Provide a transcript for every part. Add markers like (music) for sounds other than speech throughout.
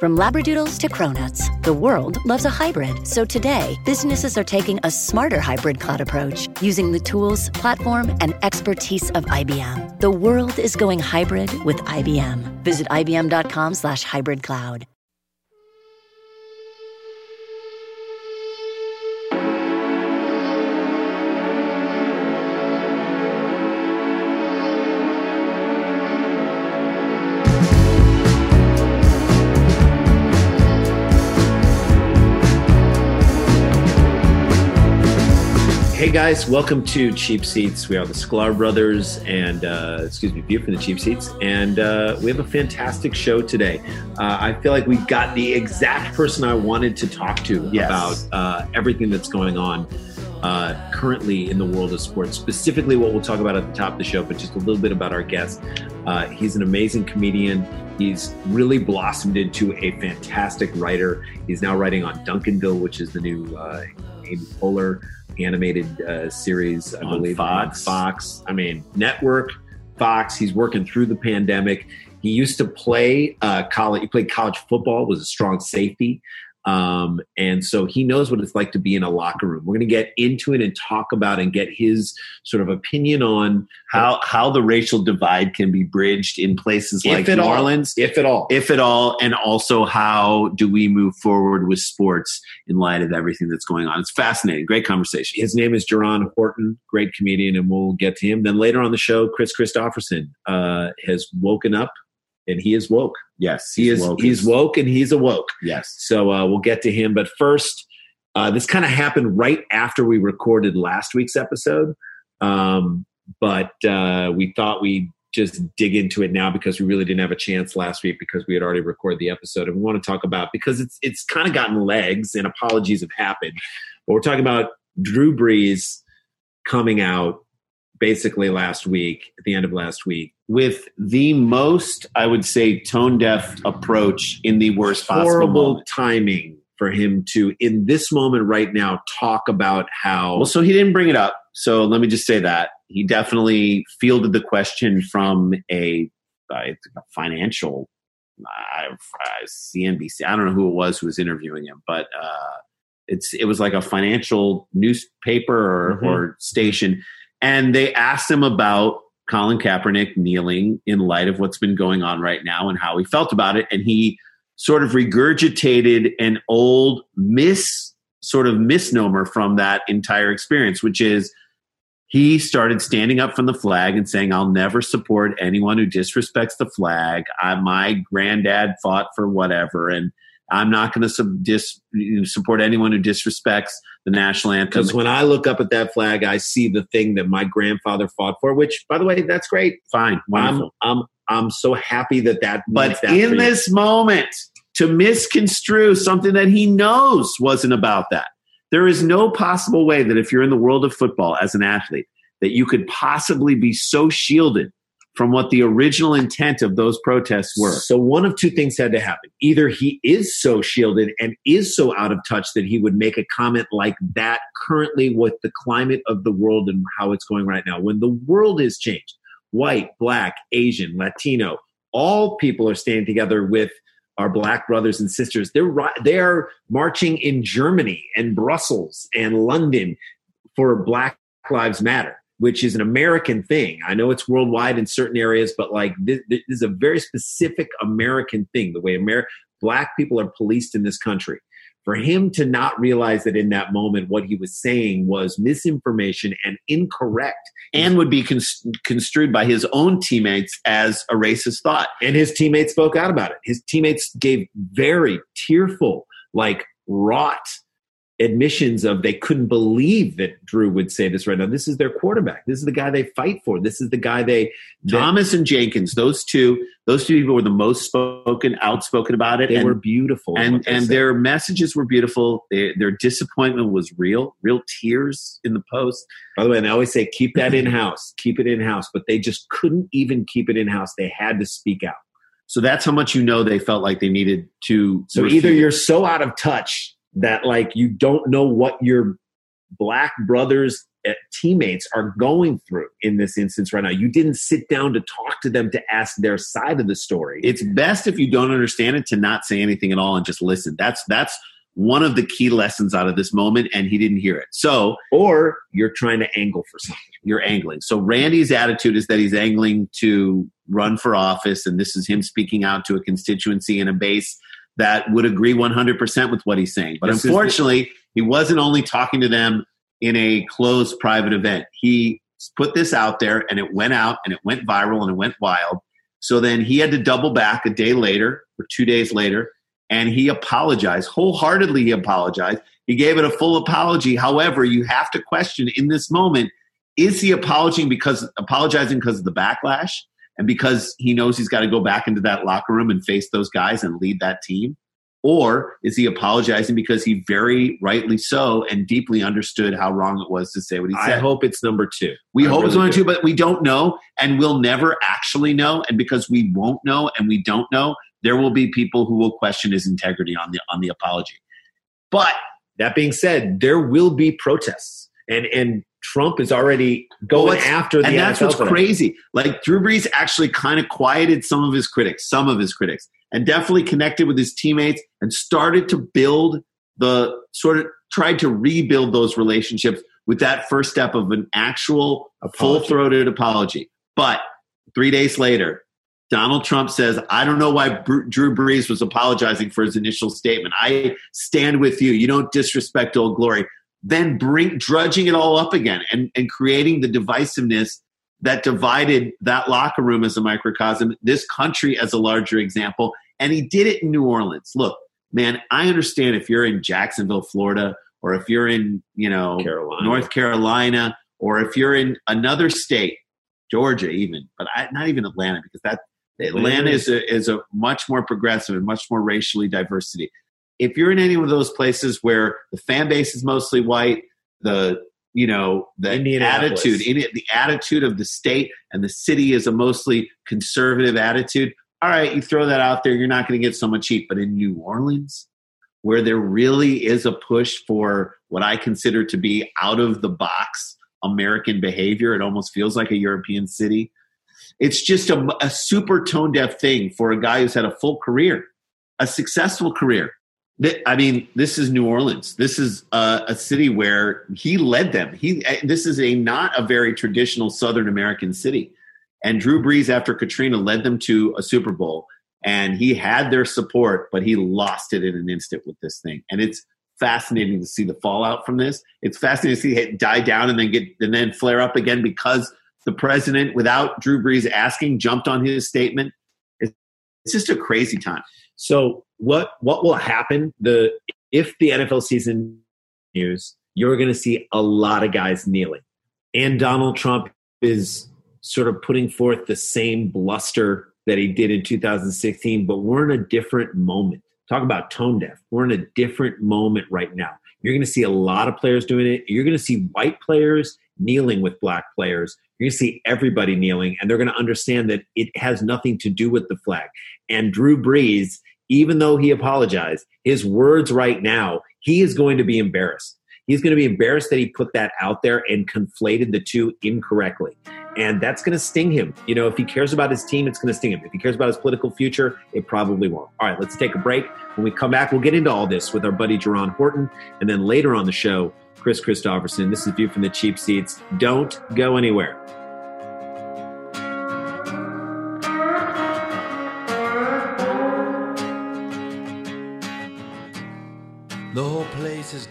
From Labradoodles to Cronuts, the world loves a hybrid. So today, businesses are taking a smarter hybrid cloud approach using the tools, platform, and expertise of IBM. The world is going hybrid with IBM. Visit IBM.com slash hybrid cloud. Hey guys, welcome to Cheap Seats. We are the Sklar Brothers and, uh, excuse me, View from the Cheap Seats. And uh, we have a fantastic show today. Uh, I feel like we got the exact person I wanted to talk to Yes. about uh, everything that's going on uh, currently in the world of sports, specifically what we'll talk about at the top of the show, but just a little bit about our guest. Uh, he's an amazing comedian. He's really blossomed into a fantastic writer. He's now writing on Duncanville, which is the new uh, Amy Poehler animated uh, series, I On believe, Fox. on Fox. I mean, network, Fox. He's working through the pandemic. He used to play uh, college. He played college football. Was a strong safety. Um, and so he knows what it's like to be in a locker room. We're going to get into it and talk about and get his sort of opinion on how how the racial divide can be bridged in places like New all. Orleans, if at all. if at all, and also how do we move forward with sports in light of everything that's going on? It's fascinating. Great conversation. his name is Jerron Horton, great comedian, and we'll get to him. Then later on the show, Kris Kristofferson uh, has woken up, and he is woke. Yes, He is woke. he's woke, and he's awoke. Yes, So uh, we'll get to him. But first, uh, this kind of happened right after we recorded last week's episode. Um, but uh, we thought we'd just dig into it now because we really didn't have a chance last week because we had already recorded the episode. And we want to talk about because it's it's kind of gotten legs and apologies have happened. But we're talking about Drew Brees coming out basically last week, at the end of last week. with the most, I would say, tone deaf approach in the worst possible Horrible timing for him to, in this moment right now, talk about how Well, so he didn't bring it up. So let me just say that he definitely fielded the question from a, a financial uh, uh, CNBC. I don't know who it was who was interviewing him, but uh, it's it was like a financial newspaper or, Mhm. or station, and they asked him about Colin Kaepernick kneeling in light of what's been going on right now and how he felt about it, and he sort of regurgitated an old miss sort of misnomer from that entire experience, which is he started standing up from the flag and saying, I'll never support anyone who disrespects the flag. I, my granddad fought for whatever, and I'm not going to sub- dis- support anyone who disrespects the national anthem. Because when I look up at that flag, I see the thing that my grandfather fought for. Which, by the way, that's great. Fine, I'm wonderful. I'm I'm so happy that that. but that in this moment, to misconstrue something that he knows wasn't about that, there is no possible way that if you're in the world of football as an athlete, that you could possibly be so shielded from what the original intent of those protests were. So one of two things had to happen. Either he is so shielded and is so out of touch that he would make a comment like that currently with the climate of the world and how it's going right now. When the world has changed, white, black, Asian, Latino, all people are standing together with our black brothers and sisters. They're they are marching in Germany and Brussels and London for Black Lives Matter, which is an American thing. I know it's worldwide in certain areas, but like this, this is a very specific American thing. The way Amer- black people are policed in this country. For him to not realize that in that moment what he was saying was misinformation and incorrect, and would be cons- construed by his own teammates as a racist thought. and his teammates spoke out about it. His teammates gave very tearful, like wrought admissions of they couldn't believe that Drew would say this right now. This is their quarterback. This is the guy they fight for. This is the guy they Thomas and Jenkins, those two, those two people were the most spoken, outspoken about it. they and, were beautiful. and and said. their messages were beautiful. Their, their disappointment was real, real tears in the post. By the way, and they always say keep that in house, keep it in house, but they just couldn't even keep it in house. They had to speak out. So that's how much you know they felt like they needed to. So either you're so out of touch that like you don't know what your black brothers uh, teammates are going through in this instance right now. You didn't sit down to talk to them to ask their side of the story. It's best if you don't understand it to not say anything at all and just listen. That's that's one of the key lessons out of this moment, and he didn't hear it. So, or you're trying to angle for something. You're angling. So Randy's attitude is that he's angling to run for office, and this is him speaking out to a constituency and a base that would agree 100% with what he's saying. But this unfortunately, the- he wasn't only talking to them in a closed private event. He put this out there and it went out and it went viral and it went wild. So then he had to double back a day later or two days later and he apologized. Wholeheartedly, he apologized. He gave it a full apology. However, you have to question in this moment is he apologizing because apologizing because of the backlash and because he knows he's got to go back into that locker room and face those guys and lead that team? Or is he apologizing because he very rightly so and deeply understood how wrong it was to say what he said? I hope it's number two. We I hope really it's number do. two, but we don't know, and we'll never actually know. And because we won't know and we don't know, there will be people who will question his integrity on the on the apology. But that being said, there will be protests, and and Trump is already going well, after the and that's NFL what's crazy. Like Drew Brees actually kind of quieted some of his critics, some of his critics, and definitely connected with his teammates and started to build the sort of tried to rebuild those relationships with that first step of an actual full throated apology. But three days later, Donald Trump says, I don't know why Br- Drew Brees was apologizing for his initial statement. I stand with you. You don't disrespect Old Glory. Then bring drudging it all up again and, and creating the divisiveness that divided that locker room as a microcosm, this country as a larger example. And he did it in New Orleans. Look, man, I understand if you're in Jacksonville, Florida, or if you're in, you know, Carolina. North Carolina, or if you're in another state, Georgia even, but I, not even Atlanta, because that Atlanta is a, is a much more progressive and much more racially diversity. If you're in any of those places where the fan base is mostly white, the you know the attitude, the attitude of the state and the city is a mostly conservative attitude. All right, you throw that out there, you're not going to get so much heat. But in New Orleans, where there really is a push for what I consider to be out of the box American behavior, it almost feels like a European city it's just a, a super tone deaf thing for a guy who's had a full career, a successful career. I mean, this is New Orleans. This is a, a city where he led them. He eh, this is a not a very traditional Southern American city, and Drew Brees after Katrina led them to a Super Bowl, and he had their support, but he lost it in an instant with this thing, and it's fascinating to see the fallout from this. It's fascinating to see it die down and then get and then flare up again because the president, without Drew Brees asking, jumped on his statement. It's just a crazy time. So what what will happen? The if the NFL season continues, you're going to see a lot of guys kneeling, and Donald Trump is sort of putting forth the same bluster that he did in 2016, but we're in a different moment. Talk about tone deaf. We're in a different moment right now. You're going to see a lot of players doing it. You're going to see white players kneeling with black players. You're going to see everybody kneeling, and they're going to understand that it has nothing to do with the flag. And Drew Brees, even though he apologized, his words right now, he is going to be embarrassed. He's going to be embarrassed that he put that out there and conflated the two incorrectly. And that's going to sting him. You know, if he cares about his team, it's going to sting him. If he cares about his political future, it probably won't. All right, let's take a break. When we come back, we'll get into all this with our buddy Jerron Horton. And then later on the show, Kris Kristofferson. This is View from the Cheap Seats. Don't go anywhere. Is.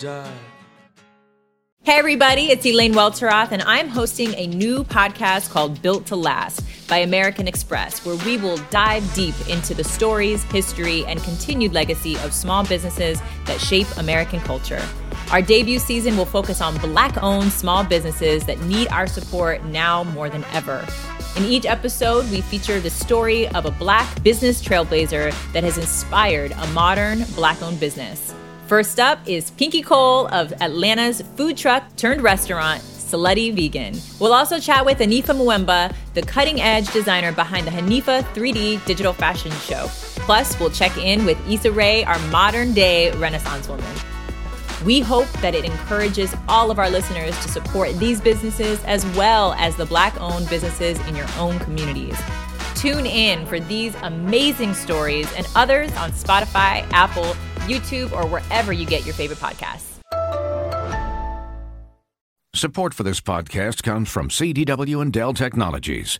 Hey, everybody, it's Elaine Welteroth, and I'm hosting a new podcast called Built to Last by American Express, where we will dive deep into the stories, history, and continued legacy of small businesses that shape American culture. Our debut season will focus on Black owned small businesses that need our support now more than ever. In each episode, we feature the story of a Black business trailblazer that has inspired a modern Black owned business. First up is Pinky Cole of Atlanta's food truck turned restaurant, Slutty Vegan. We'll also chat with Anifa Mvuemba, the cutting edge designer behind the Hanifa 3D digital fashion show. Plus, we'll check in with Issa Rae, our modern day Renaissance woman. We hope that it encourages all of our listeners to support these businesses as well as the Black owned businesses in your own communities. Tune in for these amazing stories and others on Spotify, Apple, YouTube, or wherever you get your favorite podcasts. Support for this podcast comes from CDW and Dell Technologies.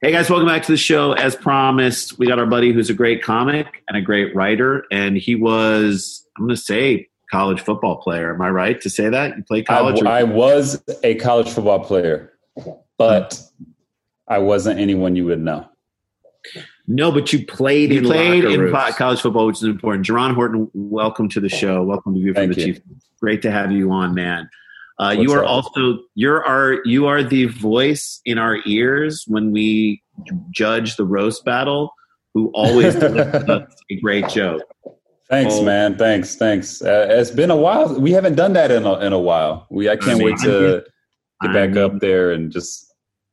Hey guys, welcome back to the show. As promised, we got our buddy who's a great comic and a great writer, and he was, I'm going to say, college football player. Am I right to say that? You played college? I, I was a college football player, but I wasn't anyone you would know. No, but you played you in played in college football, which is important. Jerron Horton, welcome to the show. Welcome to View from Thank the you. Chief. Great to have you on, man. Uh, you are up? also you're our you are the voice in our ears when we judge the roast battle. Who always (laughs) delivers us a great joke. Thanks, Oh. man. Thanks, thanks. Uh, it's been a while. We haven't done that in a, in a while. We I can't mean, wait to get I back mean- up there and just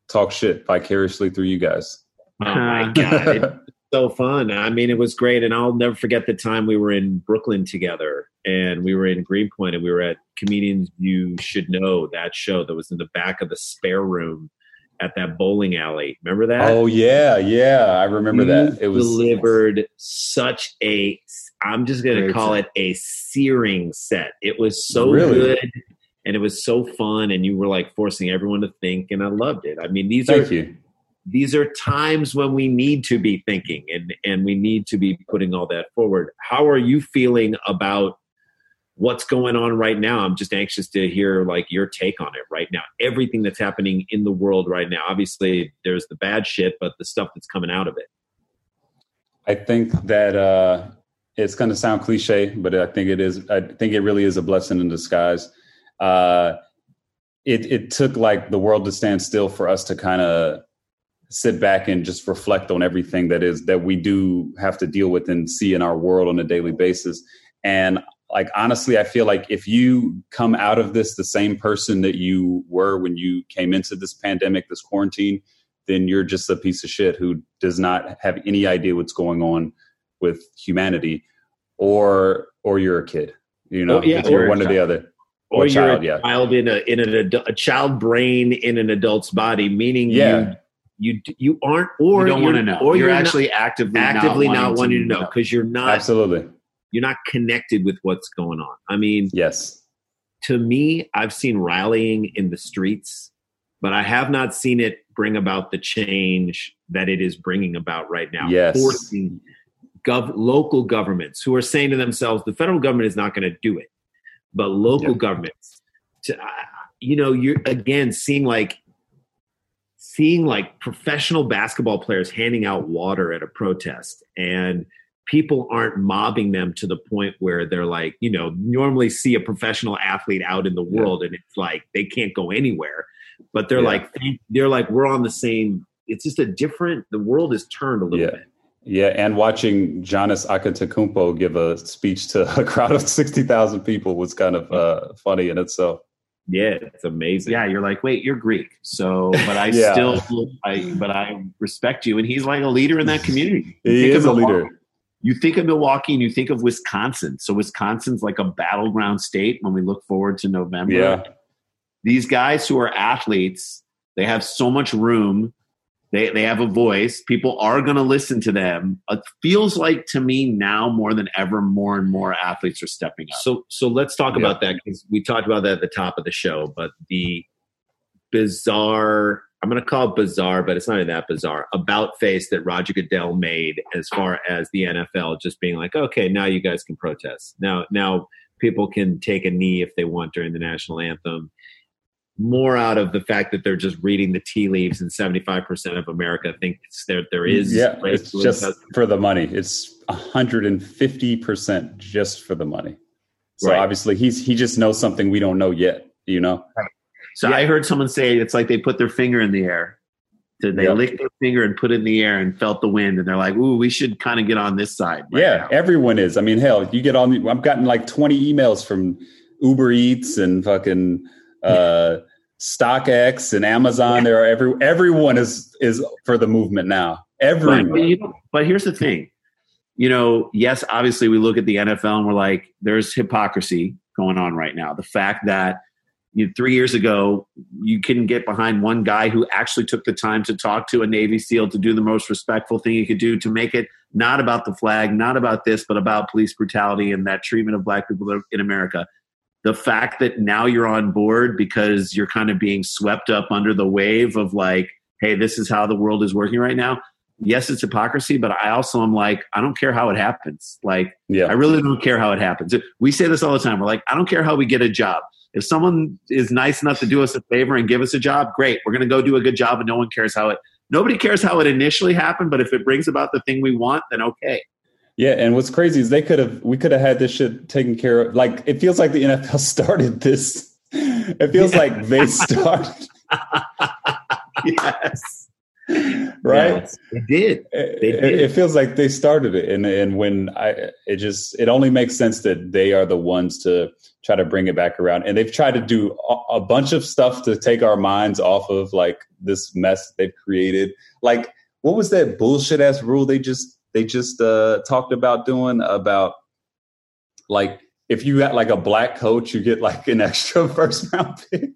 talk shit vicariously through you guys. Oh my (laughs) god, it's so fun! I mean, it was great, and I'll never forget the time we were in Brooklyn together, and we were in Greenpoint, and we were at Comedians You Should Know that show that was in the back of the spare room at that bowling alley. Remember that? oh yeah, yeah. I remember that. It was delivered such a. I'm just going to call set. it a searing set. It was so Really? good. And it was so fun, and you were like forcing everyone to think, and I loved it. I mean, these Thank are you. These are times when we need to be thinking and and we need to be putting all that forward how are you feeling about what's going on right now i'm just anxious to hear like your take on it right now everything that's happening in the world right now obviously there's the bad shit but the stuff that's coming out of it I think that uh, it's going to sound cliche, but I think it is. I think it really is a blessing in disguise. Uh, it it took like the world to stand still for us to kind of sit back and just reflect on everything that is that we do have to deal with and see in our world on a daily basis. And like honestly, I feel like if you come out of this the same person that you were when you came into this pandemic, this quarantine, then you're just a piece of shit who does not have any idea what's going on with humanity, or or you're a kid. You know, Oh, yeah, or one or the other. or, Or you're a yeah. child in a in an adu- a child brain in an adult's body meaning Yeah. you you you aren't or you don't you're- want to know. or you're, you're not- actually actively actively not not wanting to know because you're not Absolutely. you're not connected with what's going on i mean Yes. to me, I've seen rallying in the streets, but I have not seen it bring about the change that it is bringing about right now. Yes. Forcing gov- local governments who are saying to themselves, the federal government is not going to do it, but local Yeah. governments, to, uh, you know, you're again seeing like seeing like professional basketball players handing out water at a protest and people aren't mobbing them to the point where they're like, you know, normally see a professional athlete out in the Yeah. world and it's like they can't go anywhere. But they're Yeah. like they're like we're on the same it's just a different the world has turned a little Yeah. bit. Yeah, and watching Giannis Antetokounmpo give a speech to a (laughs) crowd of sixty thousand people was kind of uh, funny in itself. Yeah, it's amazing. Yeah, you're like, wait, you're Greek, so but I (laughs) Yeah. still, I but I respect you, and he's like a leader in that community. You He think is of a leader. You think of Milwaukee, and you think of Wisconsin. So Wisconsin's like a battleground state when we look forward to November. Yeah. these guys who are athletes, they have so much room. They they have a voice. People are going to listen to them. It feels like to me now more than ever, more and more athletes are stepping up. So so let's talk Yeah. about that because we talked about that at the top of the show. But the bizarre, I'm going to call it bizarre, but it's not even that bizarre. About face that Roger Goodell made as far as the NFL just being like, okay, now you guys can protest. Now now people can take a knee if they want during the national anthem. More out of the fact that they're just reading the tea leaves, and 75% of America thinks there there is yeah, it's just for the money. It's hundred and fifty percent just for the money. So Right. obviously he's he just knows something we don't know yet. You know. So I heard someone say it's like they put their finger in the air. So they Yeah. licked their finger and put it in the air and felt the wind, and they're like, "Ooh, we should kind of get on this side." right yeah, now." everyone is. I mean, hell, you get on. The, I've gotten like twenty emails from Uber Eats and fucking uh, StockX and Amazon. There are every everyone is is for the movement now. Everyone. but, you know, but here's the thing. You know, yes, obviously we look at the NFL and we're like, there's hypocrisy going on right now. The fact that you, three years ago, you couldn't get behind one guy who actually took the time to talk to a Navy SEAL to do the most respectful thing he could do to make it not about the flag, not about this, but about police brutality and that treatment of black people in America. The fact that now you're on board because you're kind of being swept up under the wave of like, hey, this is how the world is working right now yes, it's hypocrisy, but I also am like, I don't care how it happens. Like, yeah. I really don't care how it happens. We say this all the time. We're like, I don't care how we get a job. If someone is nice enough to do us a favor and give us a job, great. We're going to go do a good job, and no one cares how it. Nobody cares how it initially happened, but if it brings about the thing we want, then okay. Yeah, and what's crazy is they could have we could have had this shit taken care of. Like it feels like the NFL (laughs) started this. It feels like they started, (laughs) yes, right? Yes, they did. It, They it- did. it feels like they started it, and and when I, it just it only makes sense that they are the ones to try to bring it back around, and they've tried to do a, a bunch of stuff to take our minds off of like this mess they've created. Like, what was that bullshit ass rule they just they just uh, talked about doing about like if you got like a black coach, you get like an (laughs) extra first round pick.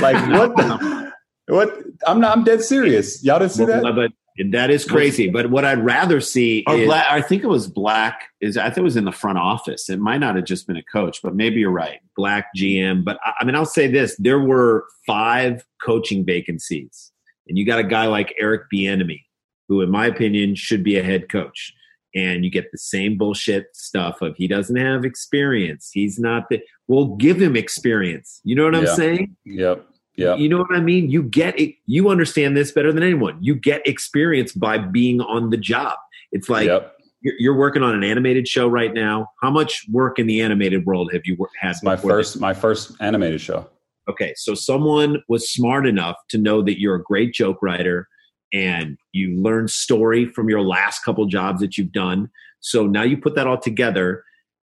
like (laughs) what? The, what? I'm not. I'm dead serious. Y'all didn't see that? But that is crazy. But what I'd rather see Or is black, I think it was black. Is I think it was in the front office. It might not have just been a coach, but maybe you're right. black GM. But I- I mean, I'll say this: there were five coaching vacancies, and you got a guy like Eric Bieniemy, who, in my opinion, should be a head coach. And you get the same bullshit stuff of he doesn't have experience. He's not the. Well, give him experience. You know what I'm Yeah. saying? Yep. Yep. You know what I mean? You get it. You understand this better than anyone. You get experience by being on the job. It's like yep. you're, you're working on an animated show right now. How much work in the animated world have you had? My first this? my first animated show. Okay, so someone was smart enough to know that you're a great joke writer and you learn story from your last couple jobs that you've done. So now you put that all together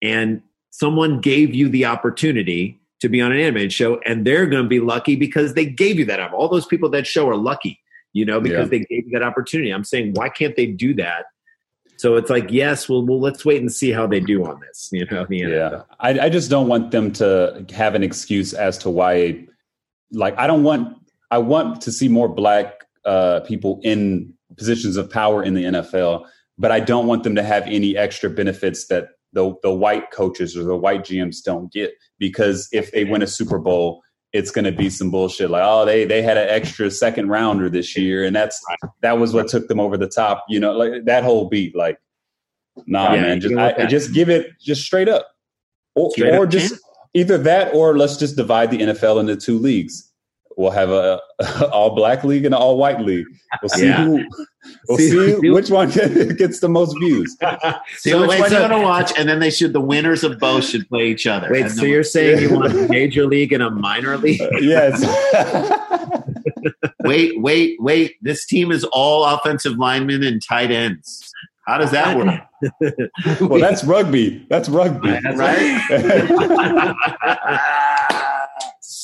and someone gave you the opportunity to be on an animated show and they're going to be lucky because they gave you that. All those people that show are lucky, you know, because Yeah. they gave you that opportunity. I'm saying, why can't they do that? So it's like, yes, well, well, let's wait and see how they do on this. You know. Yeah, I, I just don't want them to have an excuse as to why. Like, I don't want. I want to see more black uh, people in positions of power in the NFL, but I don't want them to have any extra benefits that the the white coaches or the white GMs don't get. Because if they win a Super Bowl, it's going to be some bullshit like, oh, they they had an extra second rounder this year, and that's that was what took them over the top. You know, like that whole beat, like. Nah, Yeah, man. Just I, just give it just straight up, or, Straight or up, just either that, or let's just divide the NFL into two leagues. We'll have a, (laughs) all black league and an all white league. We'll see Yeah. who. We'll See see, who- which one (laughs) gets the most views. (laughs) See so which wait, one so you- you want to watch, and then they should. The winners of both should play each other. Wait, And so you're saying you want a major league and a minor league? yes. wait, wait, wait. This team is all offensive linemen and tight ends. How does that work? well, that's rugby. That's rugby. right?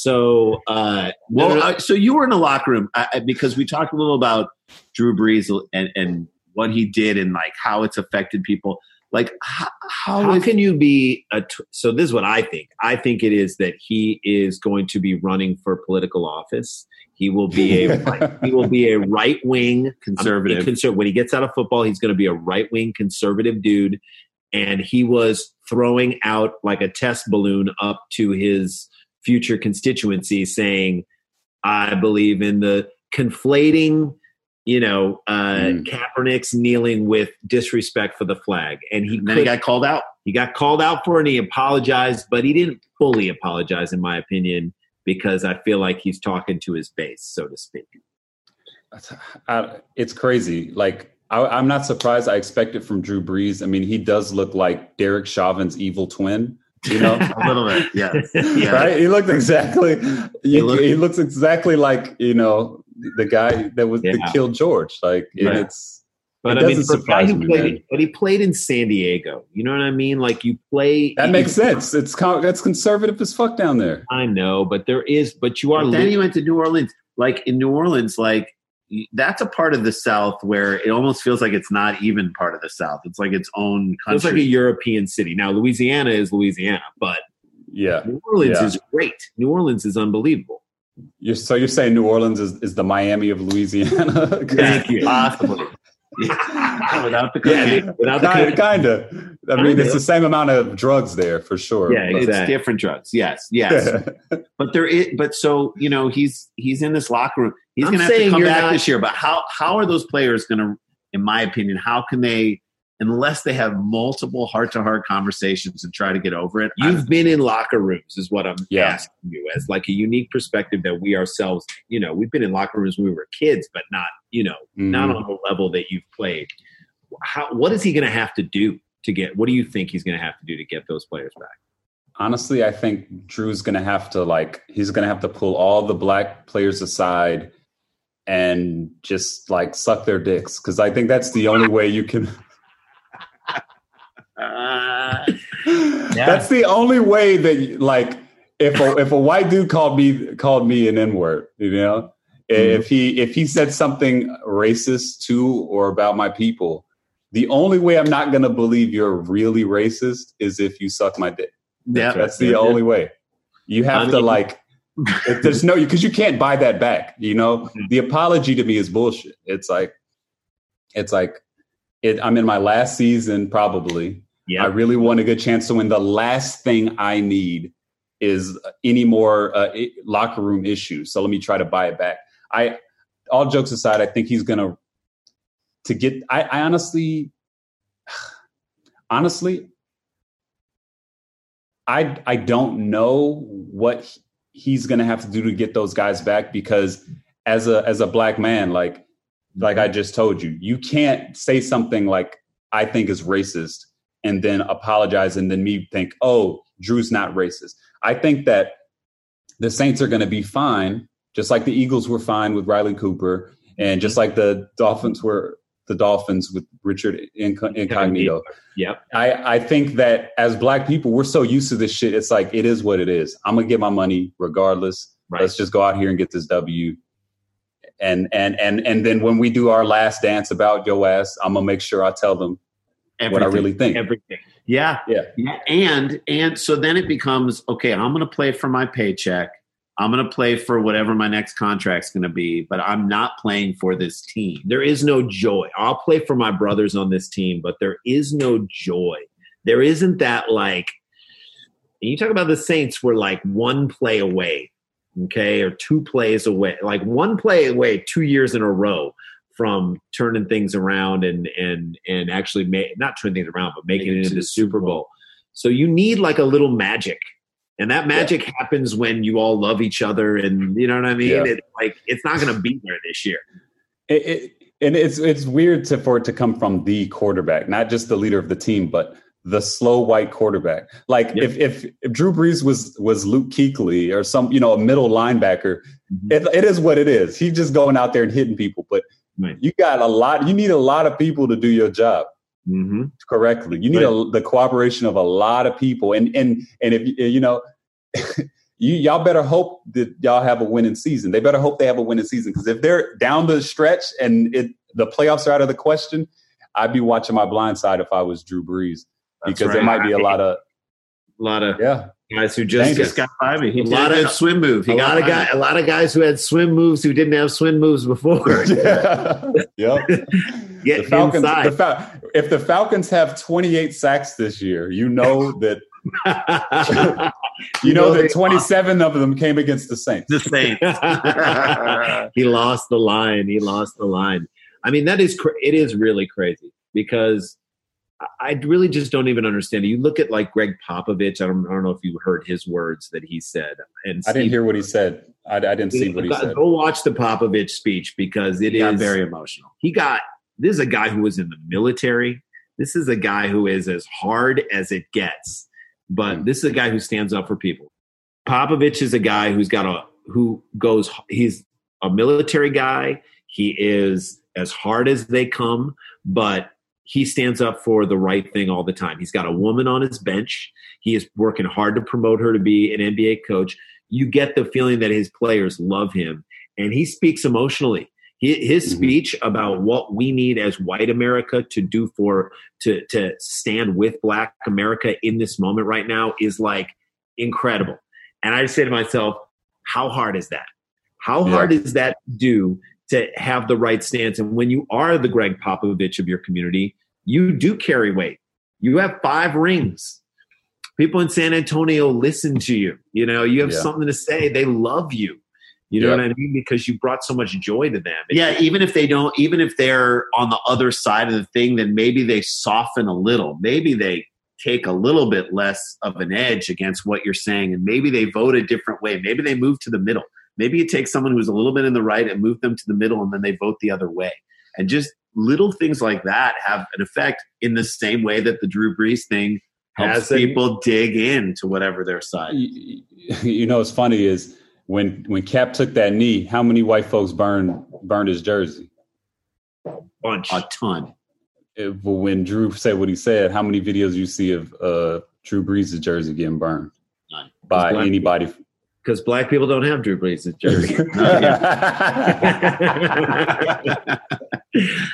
So, uh, Well, so you were in the locker room uh, because we talked a little about Drew Brees and, and what he did and like how it's affected people. Like, how, how, how is- can you be a? T- so this is what I think. I think it is that he is going to be running for political office. He will be a (laughs) he will be a right wing Conservative. Conser- when he gets out of football, he's going to be a right wing conservative dude. And he was throwing out like a test balloon up to his future constituency, saying, "I believe in the conflating." You know, uh, Mm. Kaepernick's kneeling with disrespect for the flag, and he and then he got called out. he got called out for it and he apologized, but he didn't fully apologize, in my opinion, because I feel like he's talking to his base, so to speak. I, it's crazy. Like I, I'm not surprised. I expect it from Drew Brees. I mean, he does look like Derek Chauvin's evil twin. You know, a little bit, (laughs) yes. yeah. right? He looked exactly. He, looked- he looks exactly like you know the guy that was that Yeah. killed George. Like and Right. it's But It I mean, for a guy who me, played, man. but he played in San Diego. You know what I mean? Like you play. that makes sense. It's con- that's conservative as fuck down there. I know, but there is. But you are. But then li- he went to New Orleans. Like in New Orleans, like y- that's a part of the South where it almost feels like it's not even part of the South. It's like its own it's like a. European city. Now Louisiana is Louisiana, but Yeah. New Orleans Yeah. is great. New Orleans is unbelievable. You're, so you're saying New Orleans is, is the Miami of Louisiana? (laughs) Thank you. Possibly. (laughs) Without the Yeah, without the kind, kind of. I mean, Kinda. it's the same amount of drugs there for sure. Yeah, but- it's different drugs. Yes, yes. (laughs) but there is. But so you know, he's he's in this locker room. He's going to have to come back not- this year. But how how are those players going to? In my opinion, how can they? Unless they have multiple heart to heart conversations and try to get over it, You've been in locker rooms, is what I'm Yeah. asking you, as like a unique perspective that we ourselves, you know, we've been in locker rooms when we were kids, but not, you know, not Mhm. on the level that you've played. How, what is he going to have to do to get? What do you think he's going to have to do to get those players back? honestly, I think Drew's going to have to like he's going to have to pull all the black players aside and just like suck their dicks because I think that's the only way you can. (laughs) (laughs) Uh, That's the only way that like if a, if a white dude called me called me an N word, you know, if he if he said something racist to or about my people, the only way I'm not going to believe you're really racist is if you suck my dick. yeah, That's the only way. You have I to like. if there's no because you can't buy that back. You know, Mm-hmm. the apology to me is bullshit. It's like, it's like, it. I'm in my last season probably. Yeah. I really want a good chance to win. The last thing I need is any more uh, locker room issues. So let me try to buy it back. I, all jokes aside, I think he's gonna to get. I, I honestly, (sighs) honestly, I I don't know what he's gonna have to do to get those guys back because as a as a black man, like like I just told you, you can't say something like I think is racist and then apologize and then me think, oh, Drew's not racist. I think that the Saints are going to be fine, just like the Eagles were fine with Riley Cooper, and just like the Dolphins were the Dolphins with Richard Inco- Incognito. Yep. I, I think that as black people, we're so used to this shit. It's like it is what it is. I'm gonna get my money regardless. Right. Let's just go out here and get this W. And and and and then when we do our last dance about your ass, I'm gonna make sure I tell them what I really think. Everything. Yeah. Yeah. Yeah. And and so then it becomes okay, I'm gonna play for my paycheck. I'm gonna play for whatever my next contract's gonna be, but I'm not playing for this team. There is no joy. I'll play for my brothers on this team, but there is no joy. There isn't that like and you talk about the Saints were like one play away, okay, or two plays away, like one play away two years in a row from turning things around and and and actually ma- not turning things around, but making it into the Super Bowl. So you need like a little magic. And that magic happens when you all love each other and you know what I mean? Yeah. It's like it's not gonna be there this year. It, it, and it's it's weird to, for it to come from the quarterback, not just the leader of the team, but the slow white quarterback. Like Yeah. if, if if Drew Brees was was Luke Kuechly or some you know a middle linebacker, Mhm. it, it is what it is. He's just going out there and hitting people. But Right. you got a lot. You need a lot of people to do your job Mm-hmm. correctly. You need a, the cooperation of a lot of people, and and and if you know, (laughs) you y'all better hope that y'all have a winning season. They better hope they have a winning season because if they're down the stretch and it the playoffs are out of the question, I'd be watching my blind side if I was Drew Brees That's because there might be a lot of A lot of yeah. guys who just. Just got by me. He A lot of- swim move. He a got a of by me. guys, a lot of guys who had swim moves who didn't have swim moves before. (laughs) (laughs) yeah. yep. Get The Falcons. inside. The Fal- if the Falcons have 28 sacks this year, you know (laughs) that (laughs) you, know, they that 27 of them came against the Saints. the Saints. (laughs) he lost the line. He lost the line. I mean, that is cra- it is really crazy because I- really just don't even understand. You look at like Gregg Popovich. I don't, I don't know if you heard his words that he said. And I didn't hear what he said. I, I didn't see what he said. go watch the Popovich speech because it He is very emotional. he got this is a guy who was in the military. This is a guy who is as hard as it gets. but hmm. this is a guy who stands up for people. Popovich is a guy who's got a who goes. He's a military guy. He is as hard as they come, but he stands up for the right thing all the time. He's got a woman on his bench. He is working hard to promote her to be an NBA coach. You get the feeling that his players love him, and he speaks emotionally. His mm-hmm. speech about what we need as white America to do for to to stand with Black America in this moment right now is like incredible. And I say to myself, how hard is that? How hard yeah. is that to do to have the right stance? And when you are the gregg Popovich of your community, you do carry weight. You have five rings. People in San Antonio listen to you. You know, you have yeah. something to say. They love you. You know yep. what I mean? Because you brought so much joy to them. yeah, even if they don't, even if they're on the other side of the thing, then maybe they soften a little. Maybe they take a little bit less of an edge against what you're saying, and maybe they vote a different way. Maybe they move to the middle. Maybe you take someone who's a little bit in the right and move them to the middle, and then they vote the other way. And just little things like that have an effect in the same way that the Drew Brees thing helps people dig into whatever their side. You, (laughs) you know, what's funny is when when Cap took that knee, how many white folks burned burned his jersey? Bunch, a ton. It, but when Drew said what he said, how many videos you see of uh, Drew Brees' jersey getting burned None. by anybody? Because black people don't have Drew Brees' jersey.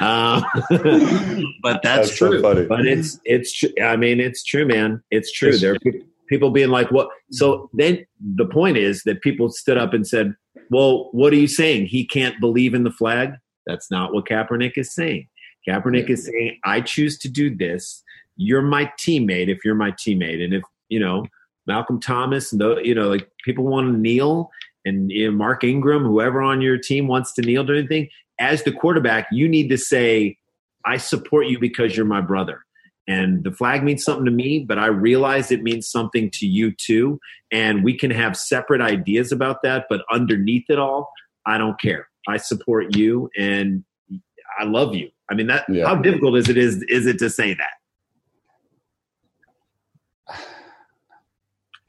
uh, (laughs) (laughs) (laughs) but that's, that's true. So but it's it's true. I mean, it's true, man. It's true. It's there are people, being like, "What?" Mm-hmm. So then the point is that people stood up and said, "Well, what are you saying? He can't believe in the flag." That's not what Kaepernick is saying. Kaepernick is saying, "I choose to do this. You're my teammate. If you're my teammate, and if you know Malcolm Thomas and the, you know, like people want to kneel." And you know, Mark Ingram, whoever on your team wants to kneel to anything, as the quarterback, you need to say, I support you because you're my brother and the flag means something to me but i realize it means something to you too. And we can have separate ideas about that but underneath it all i don't care. I support you and i love you. I mean that yeah. how difficult is it is is it to say that?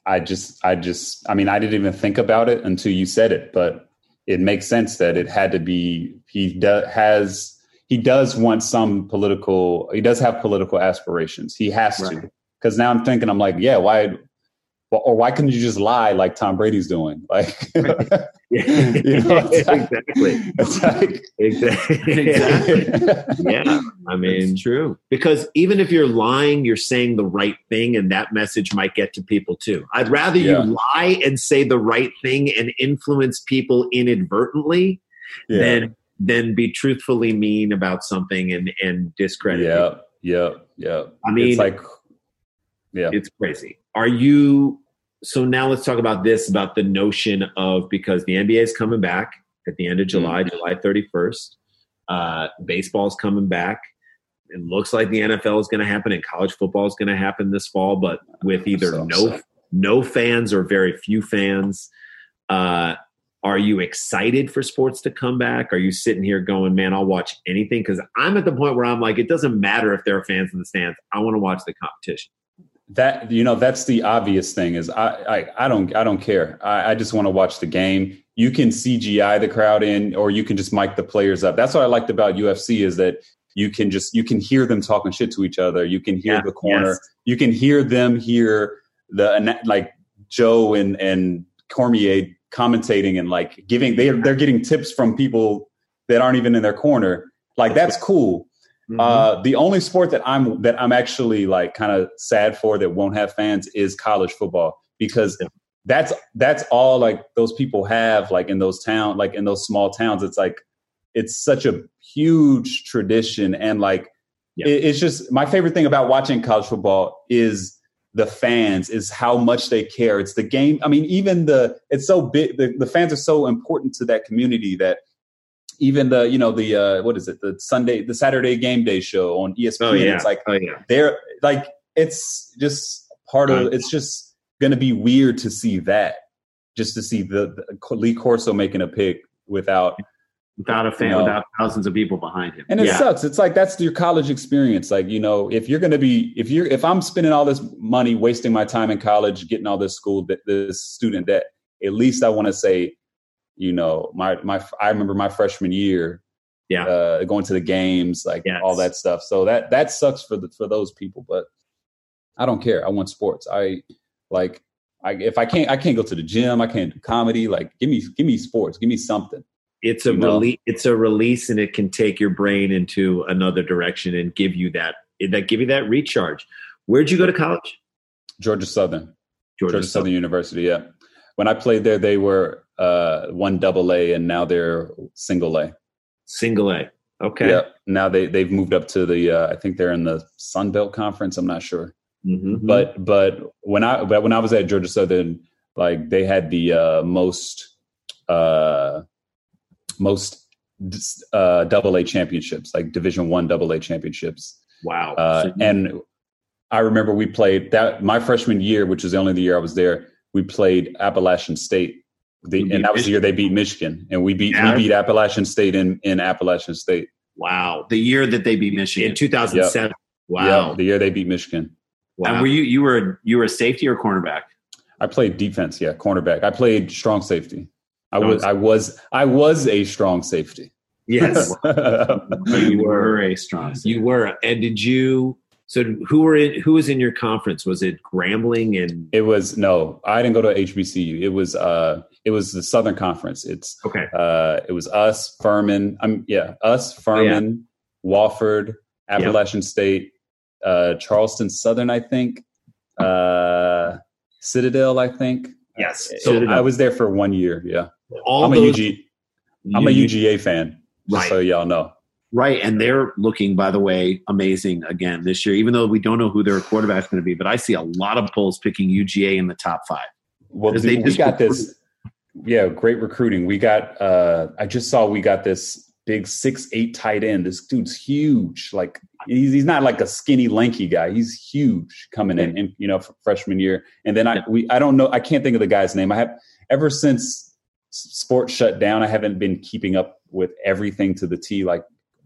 I just i just i mean i didn't even think about it until you said it but it makes sense that it had to be he do, has he does want some political he does have political aspirations. He has right. to because now i'm thinking i'm like yeah why or why couldn't you just lie like tom brady's doing? (laughs) Like (laughs) you know, it's (laughs) exactly. it's like, exactly. Exactly. Yeah. I mean it's true. because even if you're lying you're saying the right thing and that message might get to people too. I'd rather yeah. you lie and say the right thing and influence people inadvertently yeah. than than be truthfully mean about something and and discredit. Yeah, yeah, yeah. I mean, it's like, yeah, it's crazy. Are you? So now let's talk about this about the notion of because the NBA is coming back at the end of July, mm-hmm. July thirty first. Uh, baseball's coming back. It looks like the NFL is going to happen and college football is going to happen this fall, but with either so, no no fans or very few fans. Uh, are you excited for sports to come back? Are you sitting here going, man, I'll watch anything? Because I'm at the point where I'm like, it doesn't matter if there are fans in the stands. I want to watch the competition. That you know, that's the obvious thing is I I, I don't I don't care. I, I just want to watch the game. You can CGI the crowd in, or you can just mic the players up. That's what I liked about UFC is that you can just you can hear them talking shit to each other. You can hear yeah, the corner. Yes. You can hear them hear the like Joe and and Cormier commentating and like giving they they're getting tips from people that aren't even in their corner. Like that's cool. Mm-hmm. Uh, the only sport that I'm that I'm actually like kind of sad for that won't have fans is college football because that's that's all like those people have like in those town like in those small towns. It's like it's such a huge tradition and like yeah. it, it's just my favorite thing about watching college football is the fans is how much they care. It's the game. I mean, even the it's so big. The, the fans are so important to that community that even the you know the uh, what is it the Sunday the Saturday game day show on ESPN. Oh, yeah. It's like oh, yeah. they're like it's just part of. It's just going to be weird to see that. Just to see the, the Lee Corso making a pick without without a fan, No. without thousands of people behind him. And it yeah. sucks. It's like that's your college experience. Like, you know, if you're going to be, if you're, if I'm spending all this money, wasting my time in college, getting all this school, th- this student debt, at least I want to say, you know, my, my, I remember my freshman year, Yeah. uh, going to the games, like Yes. all that stuff. So that, that sucks for the, for those people, but I don't care. I want sports. I like, I, if I can't, I can't go to the gym. I can't do comedy. Like, give me, give me sports. Give me something. It's a you know? release it's a release and it can take your brain into another direction and give you that that give you that recharge where'd you go to college Georgia Southern. georgia, Georgia Southern University. Yeah. When I played there, they were uh, one double A, and now they're single A. single a okay Yeah. Now they they've moved up to the. Uh, I think they're in the Sun Belt Conference. I'm not sure, Mhm. but but when I but when I was at Georgia Southern, like they had the uh, most uh, most uh, double A championships, like Division One double A championships. wow Uh, So and I remember we played that my freshman year, which was the only the year I was there. We played Appalachian State, the, and that was the year they beat Michigan, and we beat Yeah. we beat Appalachian State in in Appalachian State. wow The year that they beat Michigan in Michigan. 2007 wow Yeah, the year they beat Michigan. wow And were you you were you were a safety or cornerback? I played defense, yeah, cornerback. I played strong safety. I was I was I was a strong safety. yes (laughs) You were a strong. you were and did you so who were in who was in your conference was it grambling and it was no, I didn't go to HBCU. It was uh it was the Southern Conference. It's okay uh, it was us, Furman. I'm yeah, us, Furman, Wofford, Appalachian State, uh, Charleston Southern, I think, uh, Citadel, I think. yes So Citadel. I was there for one year. Yeah, all I'm a those, UG, I'm a UGA fan. Just Right. so y'all know. Right, and they're looking, by the way, amazing again this year. Even though we don't know who their quarterback's going to be, but I see a lot of polls picking UGA in the top five. Well, they we just got this. Yeah, great recruiting. We got. uh I just saw we got this big six eight tight end. This dude's huge. Like he's he's not like a skinny lanky guy. He's huge coming in, in you know freshman year. And then I we I don't know. I can't think of the guy's name. I have ever since sports shut down. I haven't been keeping up with everything to the T like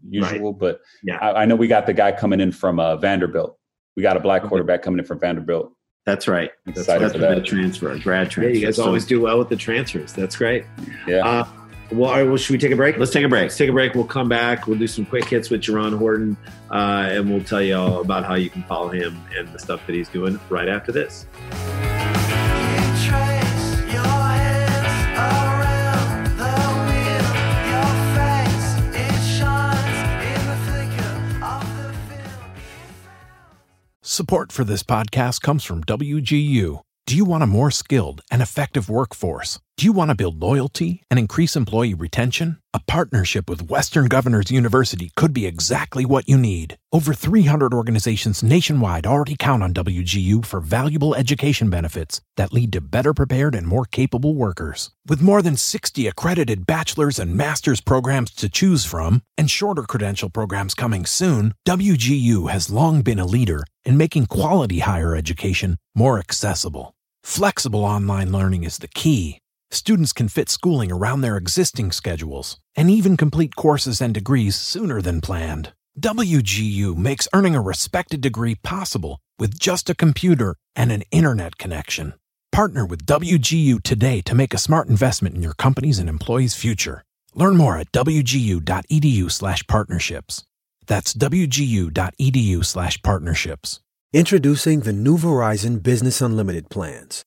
usual. But Yeah. I, I know we got the guy coming in from uh, Vanderbilt. We got a black Okay. quarterback coming in from Vanderbilt. That's right. Excited That's for a that. transfer, a grad yeah transfer. you guys So always do well with the transfers that's great Yeah. uh well, all right, well, should we take a break? Let's take a break. Let's take a break. We'll come back. We'll do some quick hits with Jerron Horton, uh, and we'll tell you all about how you can follow him and the stuff that he's doing right after this. Support for this podcast comes from WGU. Do you want a more skilled and effective workforce? Do you want to build loyalty and increase employee retention? A partnership with Western Governors University could be exactly what you need. Over 300 organizations nationwide already count on WGU for valuable education benefits that lead to better prepared and more capable workers. With more than 60 accredited bachelor's and master's programs to choose from, and shorter credential programs coming soon, WGU has long been a leader in making quality higher education more accessible. Flexible online learning is the key. Students can fit schooling around their existing schedules and even complete courses and degrees sooner than planned. WGU makes earning a respected degree possible with just a computer and an internet connection. Partner with WGU today to make a smart investment in your company's and employees' future. Learn more at wgu.edu/partnerships. That's wgu.edu/partnerships. Introducing the new Verizon Business Unlimited plans.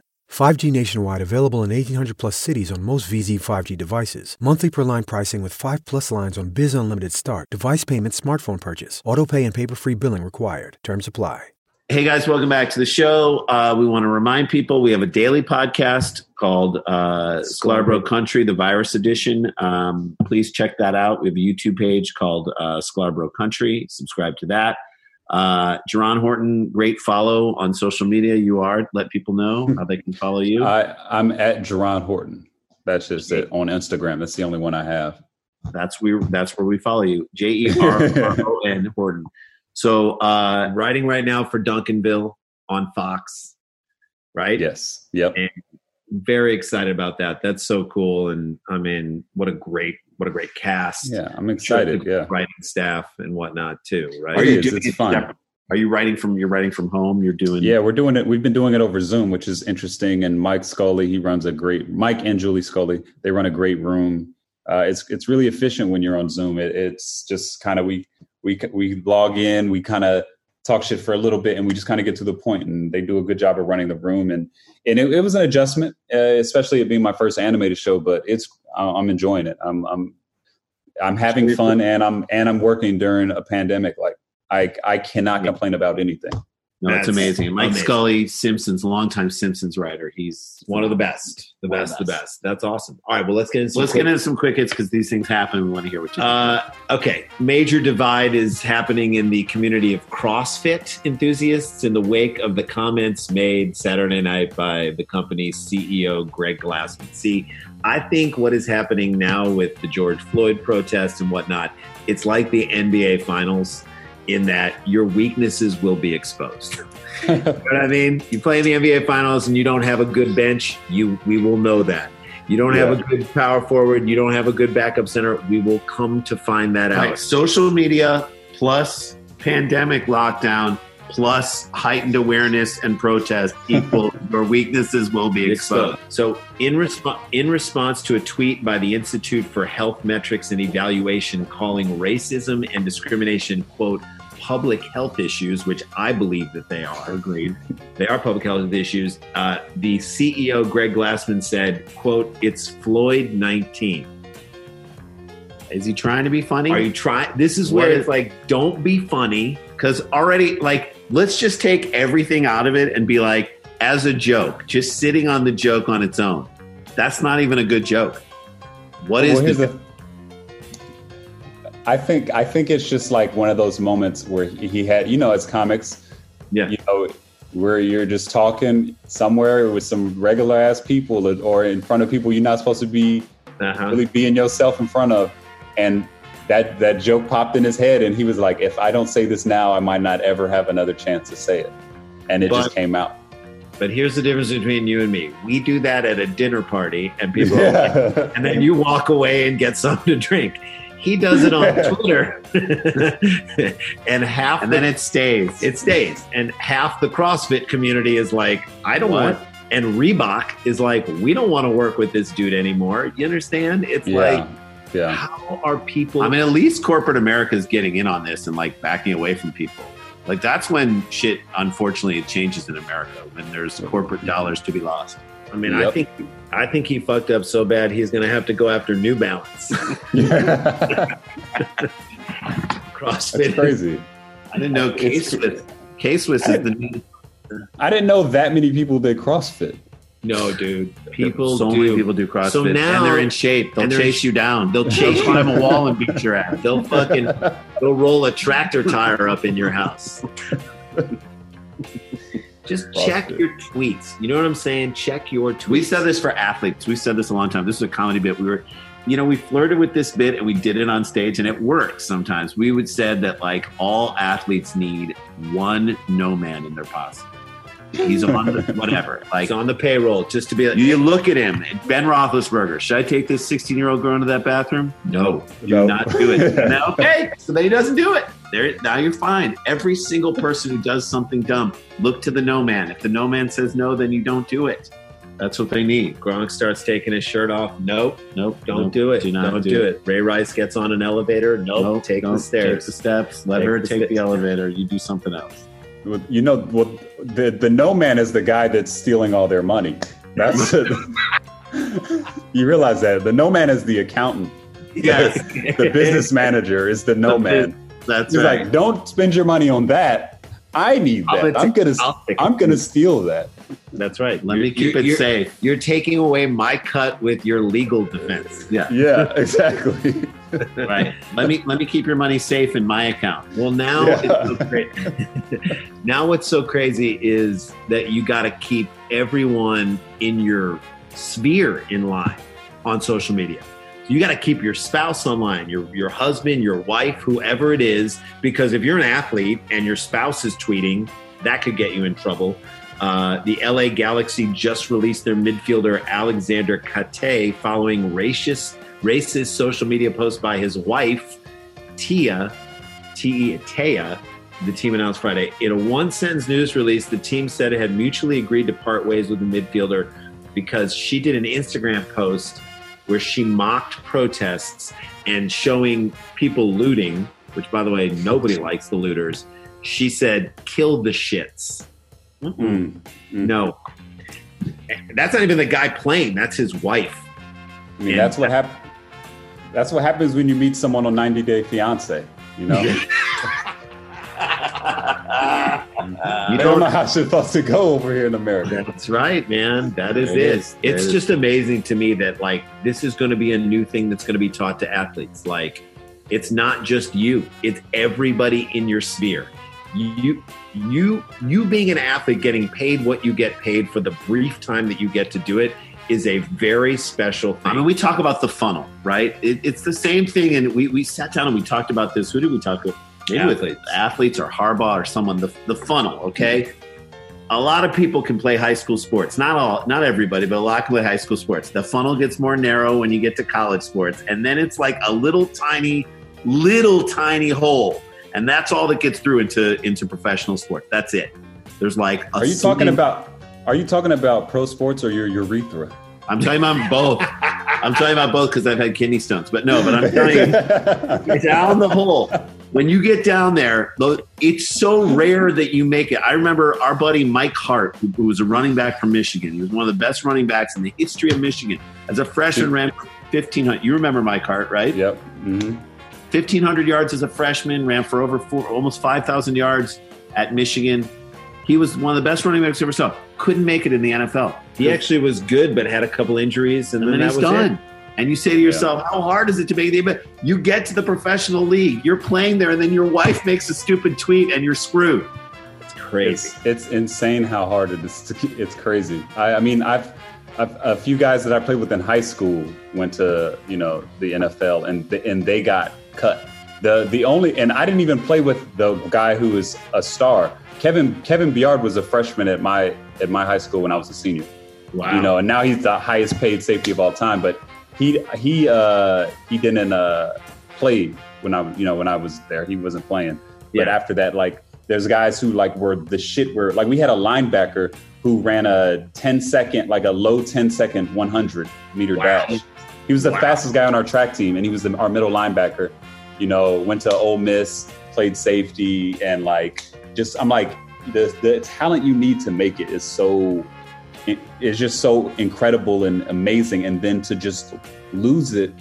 5G nationwide available in 1800 plus cities on most VZ 5G devices. Monthly per line pricing with 5 plus lines on Biz Unlimited Start. Device payment, smartphone purchase. Auto pay and paper free billing required. Terms apply. Hey guys, welcome back to the show. Uh, we want to remind people we have a daily podcast called uh, Sklarbro Country, the Virus Edition. Um, please check that out. We have a YouTube page called uh, Sklarbro Country. Subscribe to that. Uh, Jerron Horton, great follow on social media. You are. Let people know how they can follow you. I, I'm at Jerron Horton. That's just it on Instagram. That's the only one I have. That's we. That's where we follow you. J E R R O N (laughs) Horton. So uh, writing right now for Duncanville on Fox, right? Yes. Yep. And very excited about that. That's so cool. And I mean, what a great, what a great cast. Yeah, I'm excited. Yeah, writing staff and whatnot too. Right? Are you It is. doing It's fun. Are you writing from? You're writing from home. You're doing. Yeah, we're doing it. We've been doing it over Zoom, which is interesting. And Mike Scully, he runs a great. Mike and Julie Scully, they run a great room. Uh, it's it's really efficient when you're on Zoom. It, it's just kind of we we we log in, we kind of talk shit for a little bit, and we just kind of get to the point. And they do a good job of running the room. And and it, it was an adjustment, uh, especially it being my first animated show. But it's I'm enjoying it. I'm I'm I'm having fun, and I'm and I'm working during a pandemic. Like I I cannot complain about anything. No, it's That's amazing. Mike amazing. Scully, Simpsons, longtime Simpsons writer. He's One of the best, the best, the the best. That's awesome. All right, well, let's get into some Let's quick- get into some quick hits because these things happen. We want to hear what you. think. Uh, okay, major divide is happening in the community of CrossFit enthusiasts in the wake of the comments made Saturday night by the company's CEO Greg Glassman. See, I think what is happening now with the George Floyd protests and whatnot, it's like the NBA Finals in that your weaknesses will be exposed. you know what I mean? You play in the NBA Finals and you don't have a good bench, you we will know that. You don't have a good power forward, you don't have a good backup center, we will come to find that out. social media plus pandemic lockdown plus heightened awareness and protest (laughs) equal your weaknesses will be exposed. So, in, resp- in response to a tweet by the Institute for Health Metrics and Evaluation calling racism and discrimination, quote, public health issues, which I believe that they are. Agreed. They are public health issues. Uh, the CEO, Greg Glassman, said, quote, it's Floyd 19. Is he trying to be funny? Are you trying? This is What where is- it's like, don't be funny. Because already, like, let's just take everything out of it and be like, as a joke, just sitting on the joke on its own. That's not even a good joke. What is Well, the, the- I think I think it's just like one of those moments where he had, you know, it's comics. Yeah. You know, where you're just talking somewhere with some regular ass people or- or in front of people you're not supposed to be Uh-huh. really being yourself in front of, and that that joke popped in his head, and he was like, "If I don't say this now, I might not ever have another chance to say it," and it just came out. But here's the difference between you and me. We do that at a dinner party, and people, are like, and then you walk away and get something to drink. He does it on (laughs) Twitter, (laughs) and half and the, then it stays. it stays, and half the CrossFit community is like, I don't What? want. And Reebok is like, we don't want to work with this dude anymore. You understand? It's yeah, like, yeah. how are people? I mean, at least corporate America is getting in on this and like backing away from people. Like that's when shit, unfortunately, it changes in America when there's corporate dollars to be lost. I mean, I think, I think he fucked up so bad he's going to have to go after New Balance. (laughs) (laughs) CrossFit, That's crazy. I didn't know K It's- Swiss. K Swiss is the new. I didn't know that many people did CrossFit. No, dude. People so do. many people do CrossFit, So now- and they're in shape. They'll chase you down. they'll chase you- climb a wall and beat your ass. They'll fucking they'll roll a tractor tire up in your house. Just check your tweets. You know what I'm saying? Check your tweets. We said this for athletes. We said this a long time. This is a comedy bit. We were, you know, we flirted with this bit and we did it on stage and it works sometimes. We would said that like all athletes need one no man in their posse. He's on the, whatever. (laughs) Like He's on the payroll just to be like, you look at him, Ben Roethlisberger. Should I take this 16 year old girl into that bathroom? No, do No. not do it. (laughs) no, okay, so then he doesn't do it. There, now you're fine. Every single person who does something dumb, look to the no man. If the no man says no, then you don't do it. That's what they need. Gronk starts taking his shirt off. Nope, Nope, don't nope, do it. Do not don't do, do it. it. Ray Rice gets on an elevator. Nope, Nope, take don't the stairs. Take the steps. Let Take her the take the elevator. You do something else. You know, what the the no man is the guy that's stealing all their money. That's (laughs) (laughs) you realize that the no man is the accountant. Yes, (laughs) The business manager is the no The man. that's He's right. like, don't spend your money on that. I need that. I'm gonna I'm gonna steal that. That's right. Let me keep it you're, safe. You're taking away my cut with your legal defense. Yeah. Yeah, exactly. (laughs) right. Let me let me keep your money safe in my account. Well, now Yeah. it's so cra- (laughs) now what's so crazy is that you got to keep everyone in your sphere in line on social media. You got to keep your spouse online, your your husband, your wife, whoever it is, because if you're an athlete and your spouse is tweeting, that could get you in trouble. Uh, the LA Galaxy just released their midfielder Aleksandar Katai following racist racist social media posts by his wife Tia T. Taya, the team announced Friday. In a one sentence news release, the team said it had mutually agreed to part ways with the midfielder because she did an Instagram post where she mocked protests and showing people looting, which, by the way, nobody likes the looters. She said, kill the shits. Mm. No. That's not even the guy playing, that's his wife. I mean, that's what happens. That's what happens when you meet someone on 90 Day Fiance. You know, you don't know how shit's supposed to go over here in America. That's right, man. That is It it. is. It's It is. just amazing to me that like this is going to be a new thing that's going to be taught to athletes. Like it's not just you; it's everybody in your sphere. You, you, you being an athlete, getting paid what you get paid for the brief time that you get to do it is a very special thing. I mean, we talk about the funnel, right? It, it's the same thing, and we, we sat down and we talked about this. Who did we talk to? Maybe with Athletes. athletes or Harbaugh or someone. The, the funnel, okay. A lot of people can play high school sports. Not all, not everybody, but a lot can play high school sports. The funnel gets more narrow when you get to college sports, and then it's like a little tiny, little tiny hole, and that's all that gets through into into professional sports. That's it. There's like. A Are you talking about? Are you talking about pro sports or your urethra? I'm talking about (laughs) both. I'm talking about both because I've had kidney stones. But no, but I'm (laughs) telling you, down the hole. When you get down there, it's so rare that you make it. I remember our buddy Mike Hart, who, was a running back from Michigan. He was one of the best running backs in the history of Michigan. As a freshman, ran 1,500. You remember Mike Hart, right? Yep. hmm 1,500 yards as a freshman, ran for over four, almost 5,000 yards at Michigan. He was one of the best running backs I ever saw. Couldn't make it in the NFL. he actually was good, but had a couple injuries, and, and then, then that he's was done. it. And you say to yourself, how hard is it to make the but you get to the professional league, you're playing there, and then your wife makes a stupid tweet and you're screwed. It's crazy. It's it's insane how hard it is. To, it's crazy. I, I mean, I've, I've a few guys that I played with in high school went to you know the NFL and and they got cut. The the only and I didn't even play with the guy who was a star. Kevin Kevin Byard was a freshman at my at my high school when I was a senior. Wow. You know, and now he's the highest paid safety of all time. But he he uh he didn't uh play when I you know when I was there. He wasn't playing. But Yeah. after that, like there's guys who like were the shit were like we had a linebacker who ran a 10 second, like a low 10 second 100 meter Wow. dash. He was the Wow. fastest guy on our track team, and he was the, our middle linebacker. You know, went to Ole Miss, played safety, and like just I'm like the the talent you need to make it is so it is just so incredible and amazing, and then to just lose it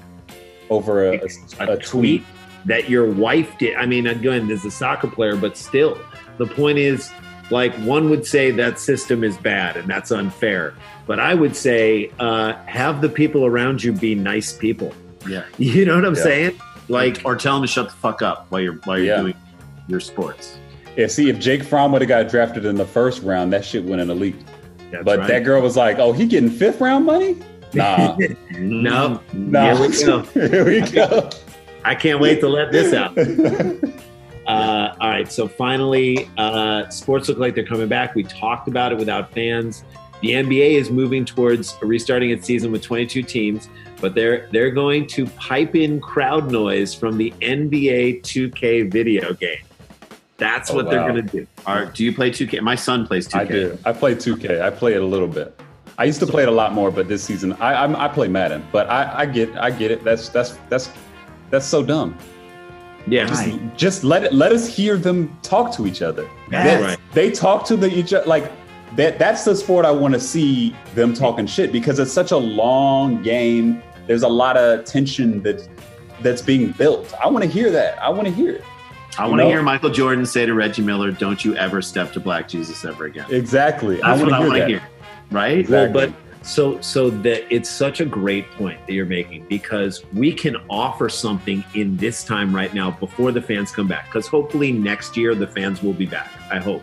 over a, a, a tweet that your wife did. I mean, again, as a soccer player, but still, the point is, like, one would say that system is bad and that's unfair. But I would say, uh, have the people around you be nice people. Yeah. (laughs) You know what I'm Yeah. saying? Like, or tell them to shut the fuck up while you're while you're Yeah. doing your sports. Yeah, see, if Jake Fromm would have got drafted in the first round, that shit went in the league. that's But right. that girl was like, "Oh, he getting fifth round money? Nah, (laughs) no, nah. Here we go. (laughs) Here we go. I can't wait to let this out. Uh, all right, so finally, uh, sports look like they're coming back. We talked about it without fans. The NBA is moving towards restarting its season with 22 teams, but they're they're going to pipe in crowd noise from the NBA 2K video game. That's Oh, what they're going to do. Are, do you play 2K? My son plays 2K. I do. I play 2K. I play it a little bit. I used to play it a lot more, but this season I I'm, I play Madden. But I, I get I get it. That's that's that's that's so dumb. Yeah, Just, just let it let us hear them talk to each other. That's They- right. They talk to the each other like that. That's the sport I want to see them talking shit because it's such a long game. There's a lot of tension that that's being built. I want to hear that. I want to hear it. I want to hear Michael Jordan say to Reggie Miller, "Don't you ever step to Black Jesus ever again." Exactly. That's I what I want want to to hear. hear. Right? Exactly. Well, but so so that it's such a great point that you're making because we can offer something in this time right now before the fans come back because hopefully next year the fans will be back. I hope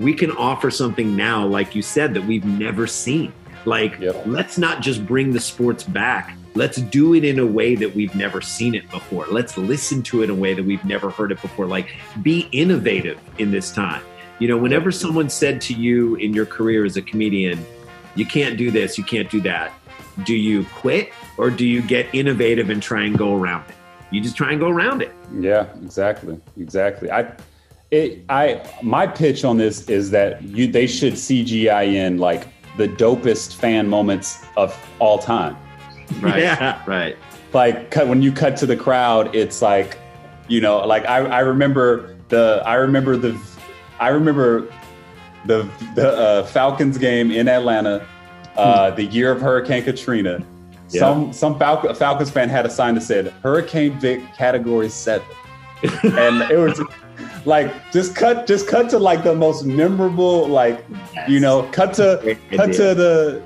we can offer something now, like you said, that we've never seen. Like, Yep. let's not just bring the sports back. Let's do it in a way that we've never seen it before. Let's listen to it in a way that we've never heard it before. Like, be innovative in this time. You know, whenever someone said to you in your career as a comedian, you can't do this, you can't do that, do you quit or do you get innovative and try and go around it? You just try and go around it. Yeah, exactly, exactly. I, it, I, my pitch on this is that you they should CGI in like the dopest fan moments of all time. Right. Yeah. (laughs) Right. Like cut, when you cut to the crowd, it's like, you know, like I, I remember the, I remember the, I remember the the uh, Falcons game in Atlanta, uh, the year of Hurricane Katrina. Yeah. Some some Falcon, Falcons fan had a sign that said Hurricane Vic Category Seven, (laughs) and it was like just cut just cut to like the most memorable like you know cut to cut to the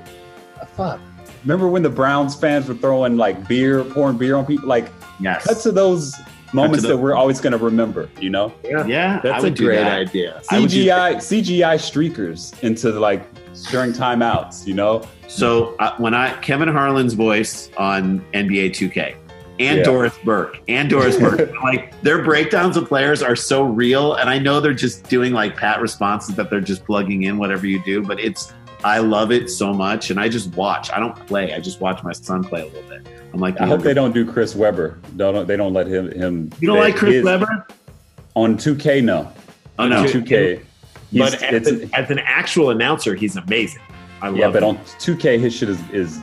fuck. Remember when the Browns fans were throwing like beer, pouring beer on people? Like Yes. cut to those moments the- that we're always going to remember. You know, yeah. I That's a would great that. idea. I would do CGI CGI streakers into like during timeouts. You know, So uh, when I Kevin Harlan's voice on NBA 2K and Yeah. Doris Burke and Doris Burke, (laughs) like their breakdowns of players are so real, and I know they're just doing like pat responses that they're just plugging in whatever you do, but it's I love it so much, and I just watch. I don't play. I just watch my son play a little bit. I'm like, I hope they don't do Chris Webber. Don't they don't let him him. You don't like Chris his- Webber? on 2K? No, Oh no, on 2K. But as an, as an actual announcer, he's amazing. I love yeah, but him. on 2K, his shit is is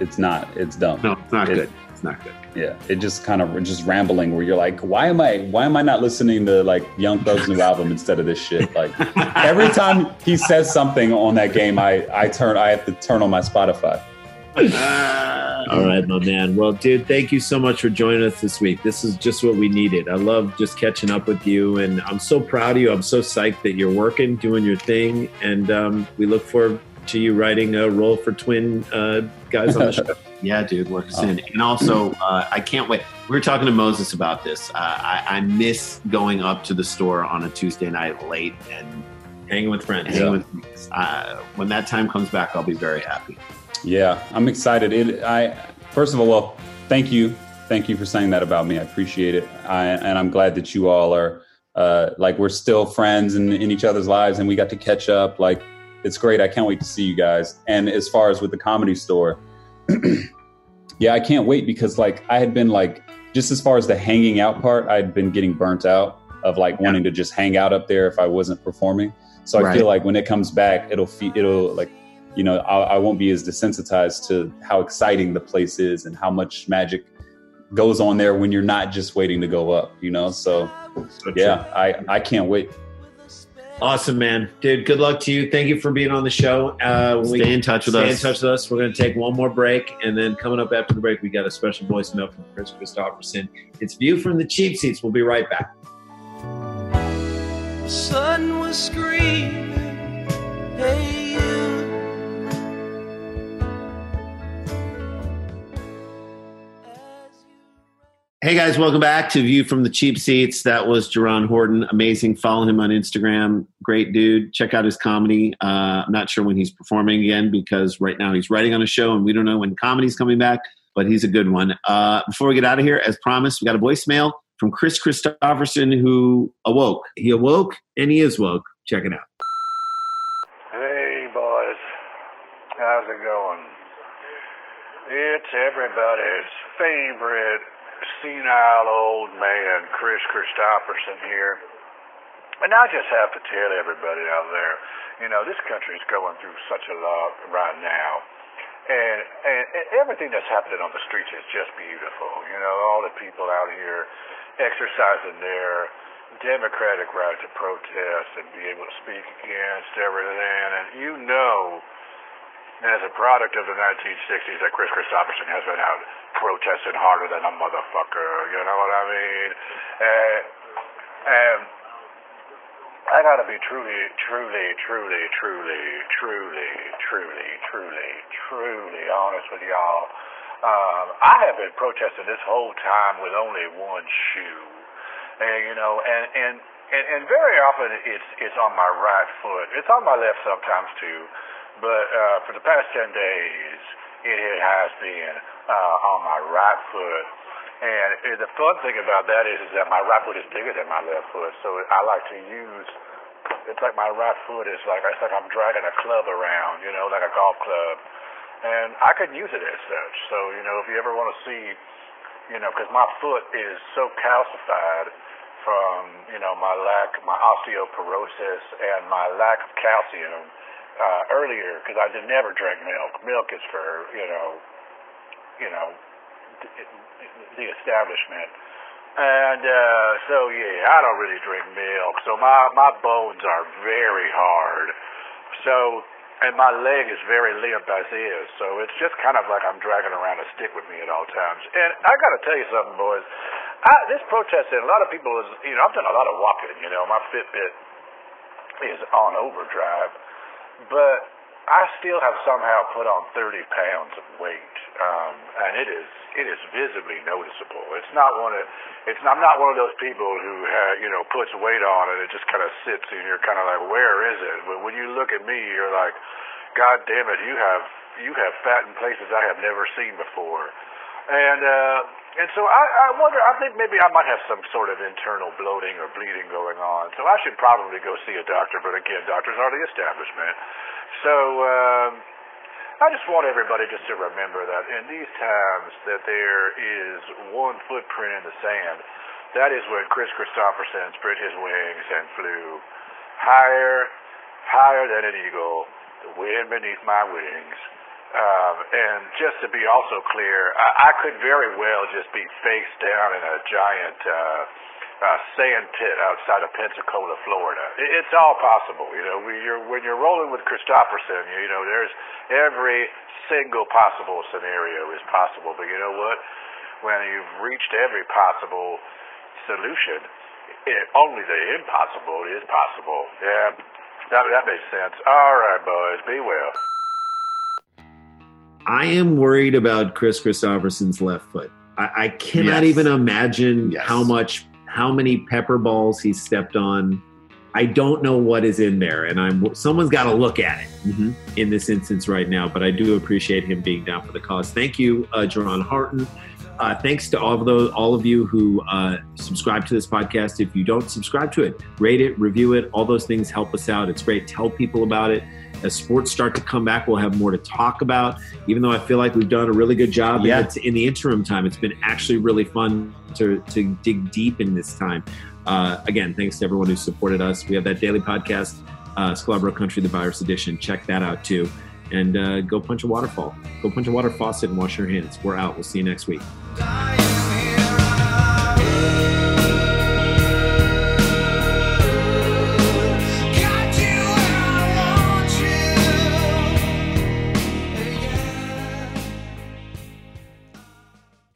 it's not. It's dumb. no, it's not It- good. It's not good. Yeah, it just kind of just rambling where you're like, why am I why am I not listening to like Young Thug's new album instead of this shit? Like every time he says something on that game, I I turn I have to turn on my Spotify. All right, my man. Well, dude, thank you so much for joining us this week. This is just what we needed. I love just catching up with you, and I'm so proud of you. I'm so psyched that you're working, doing your thing, and um, we look forward to you writing a role for twin uh, guys on the show. (laughs) Yeah, dude, work us Oh. in. And also, uh, I can't wait. We were talking to Moses about this. Uh, I, I miss going up to the store on a Tuesday night late and Hanging with friends. hanging with friends. Uh, when that time comes back, I'll be very happy. Yeah, I'm excited. It I first of all, well, thank you, thank you for saying that about me. I appreciate it, I, and I'm glad that you all are uh, like we're still friends and in each other's lives, and we got to catch up. Like it's great. I can't wait to see you guys. And as far as with the comedy store, (clears throat) yeah, I can't wait because like I had been like just as far as the hanging out part, I'd been getting burnt out of like wanting to just hang out up there if I wasn't performing. So I Right. feel like when it comes back, it'll fe- it'll like you know I, I won't be as desensitized to how exciting the place is and how much magic goes on there when you're not just waiting to go up. You know, so So yeah, I I can't wait. Awesome, man. Dude, good luck to you. Thank you for being on the show. Uh, when Stay in touch with stay us. Stay in touch with us. We're going to take one more break. And then coming up after the break, we got a special voicemail from Kris Kristofferson. It's View from the Cheap Seats. We'll be right back. The sun was screaming, Hey guys, welcome back to View from the Cheap Seats. That was Jerron Horton. Amazing. Follow him on Instagram. Great dude. Check out his comedy. Uh, I'm not sure when he's performing again because right now he's writing on a show and we don't know when comedy's coming back, but he's a good one. Uh, before we get out of here, as promised, we got a voicemail from Kris Kristofferson who awoke. He awoke and he is woke. Check it out. Hey, boys. How's it going? It's everybody's favorite senile old man, Kris Kristofferson here. And I just have to tell everybody out there, you know, this country's going through such a lot right now. And, and, and everything that's happening on the streets is just beautiful. You know, all the people out here exercising their democratic right to protest and be able to speak against everything. And you know, as a product of the 1960s, that Kris Kristofferson has been out protesting harder than a motherfucker. You know what I mean? Uh, And I gotta be truly, truly, truly, truly, truly, truly, truly, truly honest with y'all. Um, I have been protesting this whole time with only one shoe, and you know, and and and, and very often it's it's on my right foot. It's on my left sometimes too, but uh, for the past ten days, it has been uh, on my right foot. And the fun thing about that is, is that my right foot is bigger than my left foot, so I like to use. It's like my right foot is like it's like I'm dragging a club around, you know, like a golf club, and I could use it as such. So you know, if you ever want to see, you know, because my foot is so calcified from you know my lack, my osteoporosis, and my lack of calcium uh, earlier, because I did never drink milk. Milk is for you know, you know, the establishment. And uh, so yeah, I don't really drink milk. So my my bones are very hard. So and my leg is very limp as is. So it's just kind of like I'm dragging around a stick with me at all times. And I got to tell you something, boys. I, this protesting, a lot of people is you know I've done a lot of walking. You know my Fitbit is on overdrive, but I still have somehow put on 30 pounds of weight, um, and it is it is visibly noticeable. It's not one of it's I'm not one of those people who uh, you know puts weight on and it just kind of sits and you're kind of like where is it? But when you look at me, you're like, God damn it, you have you have fat in places I have never seen before, and uh, and so I, I wonder. I think maybe I might have some sort of internal bloating or bleeding going on. So I should probably go see a doctor. But again, doctors are the establishment. So. Um, I just want everybody just to remember that in these times that there is one footprint in the sand. That is when Kris Kristofferson spread his wings and flew higher, higher than an eagle, the wind beneath my wings. Um, and just to be also clear, I, I could very well just be face down in a giant uh, uh, sand pit outside of Pensacola, Florida. It, it's all possible, you know. When you're when you're rolling with Kristofferson, you, you know, there's every single possible scenario is possible. But you know what? When you've reached every possible solution, it, only the impossible is possible. Yeah, that that makes sense. All right, boys, be well. I am worried about Kris Kristofferson's left foot. I, I cannot Yes. even imagine Yes. how much, how many pepper balls he stepped on. I don't know what is in there, and I'm someone's got to look at it Mhm. in this instance right now. But I do appreciate him being down for the cause. Thank you, uh, Jerron Horton. Uh, thanks to all of those, all of you who uh, subscribe to this podcast. If you don't subscribe to it, rate it, review it. All those things help us out. It's great. Tell people about it. As sports start to come back, we'll have more to talk about. Even though I feel like we've done a really good job Yeah. in, the, in the interim time, it's been actually really fun to, to dig deep in this time. Uh, again, thanks to everyone who supported us. We have that daily podcast, uh, Sklarbro Country, the virus edition. Check that out too. And uh, go punch a waterfall. Go punch a water faucet and wash your hands. We're out. We'll see you next week.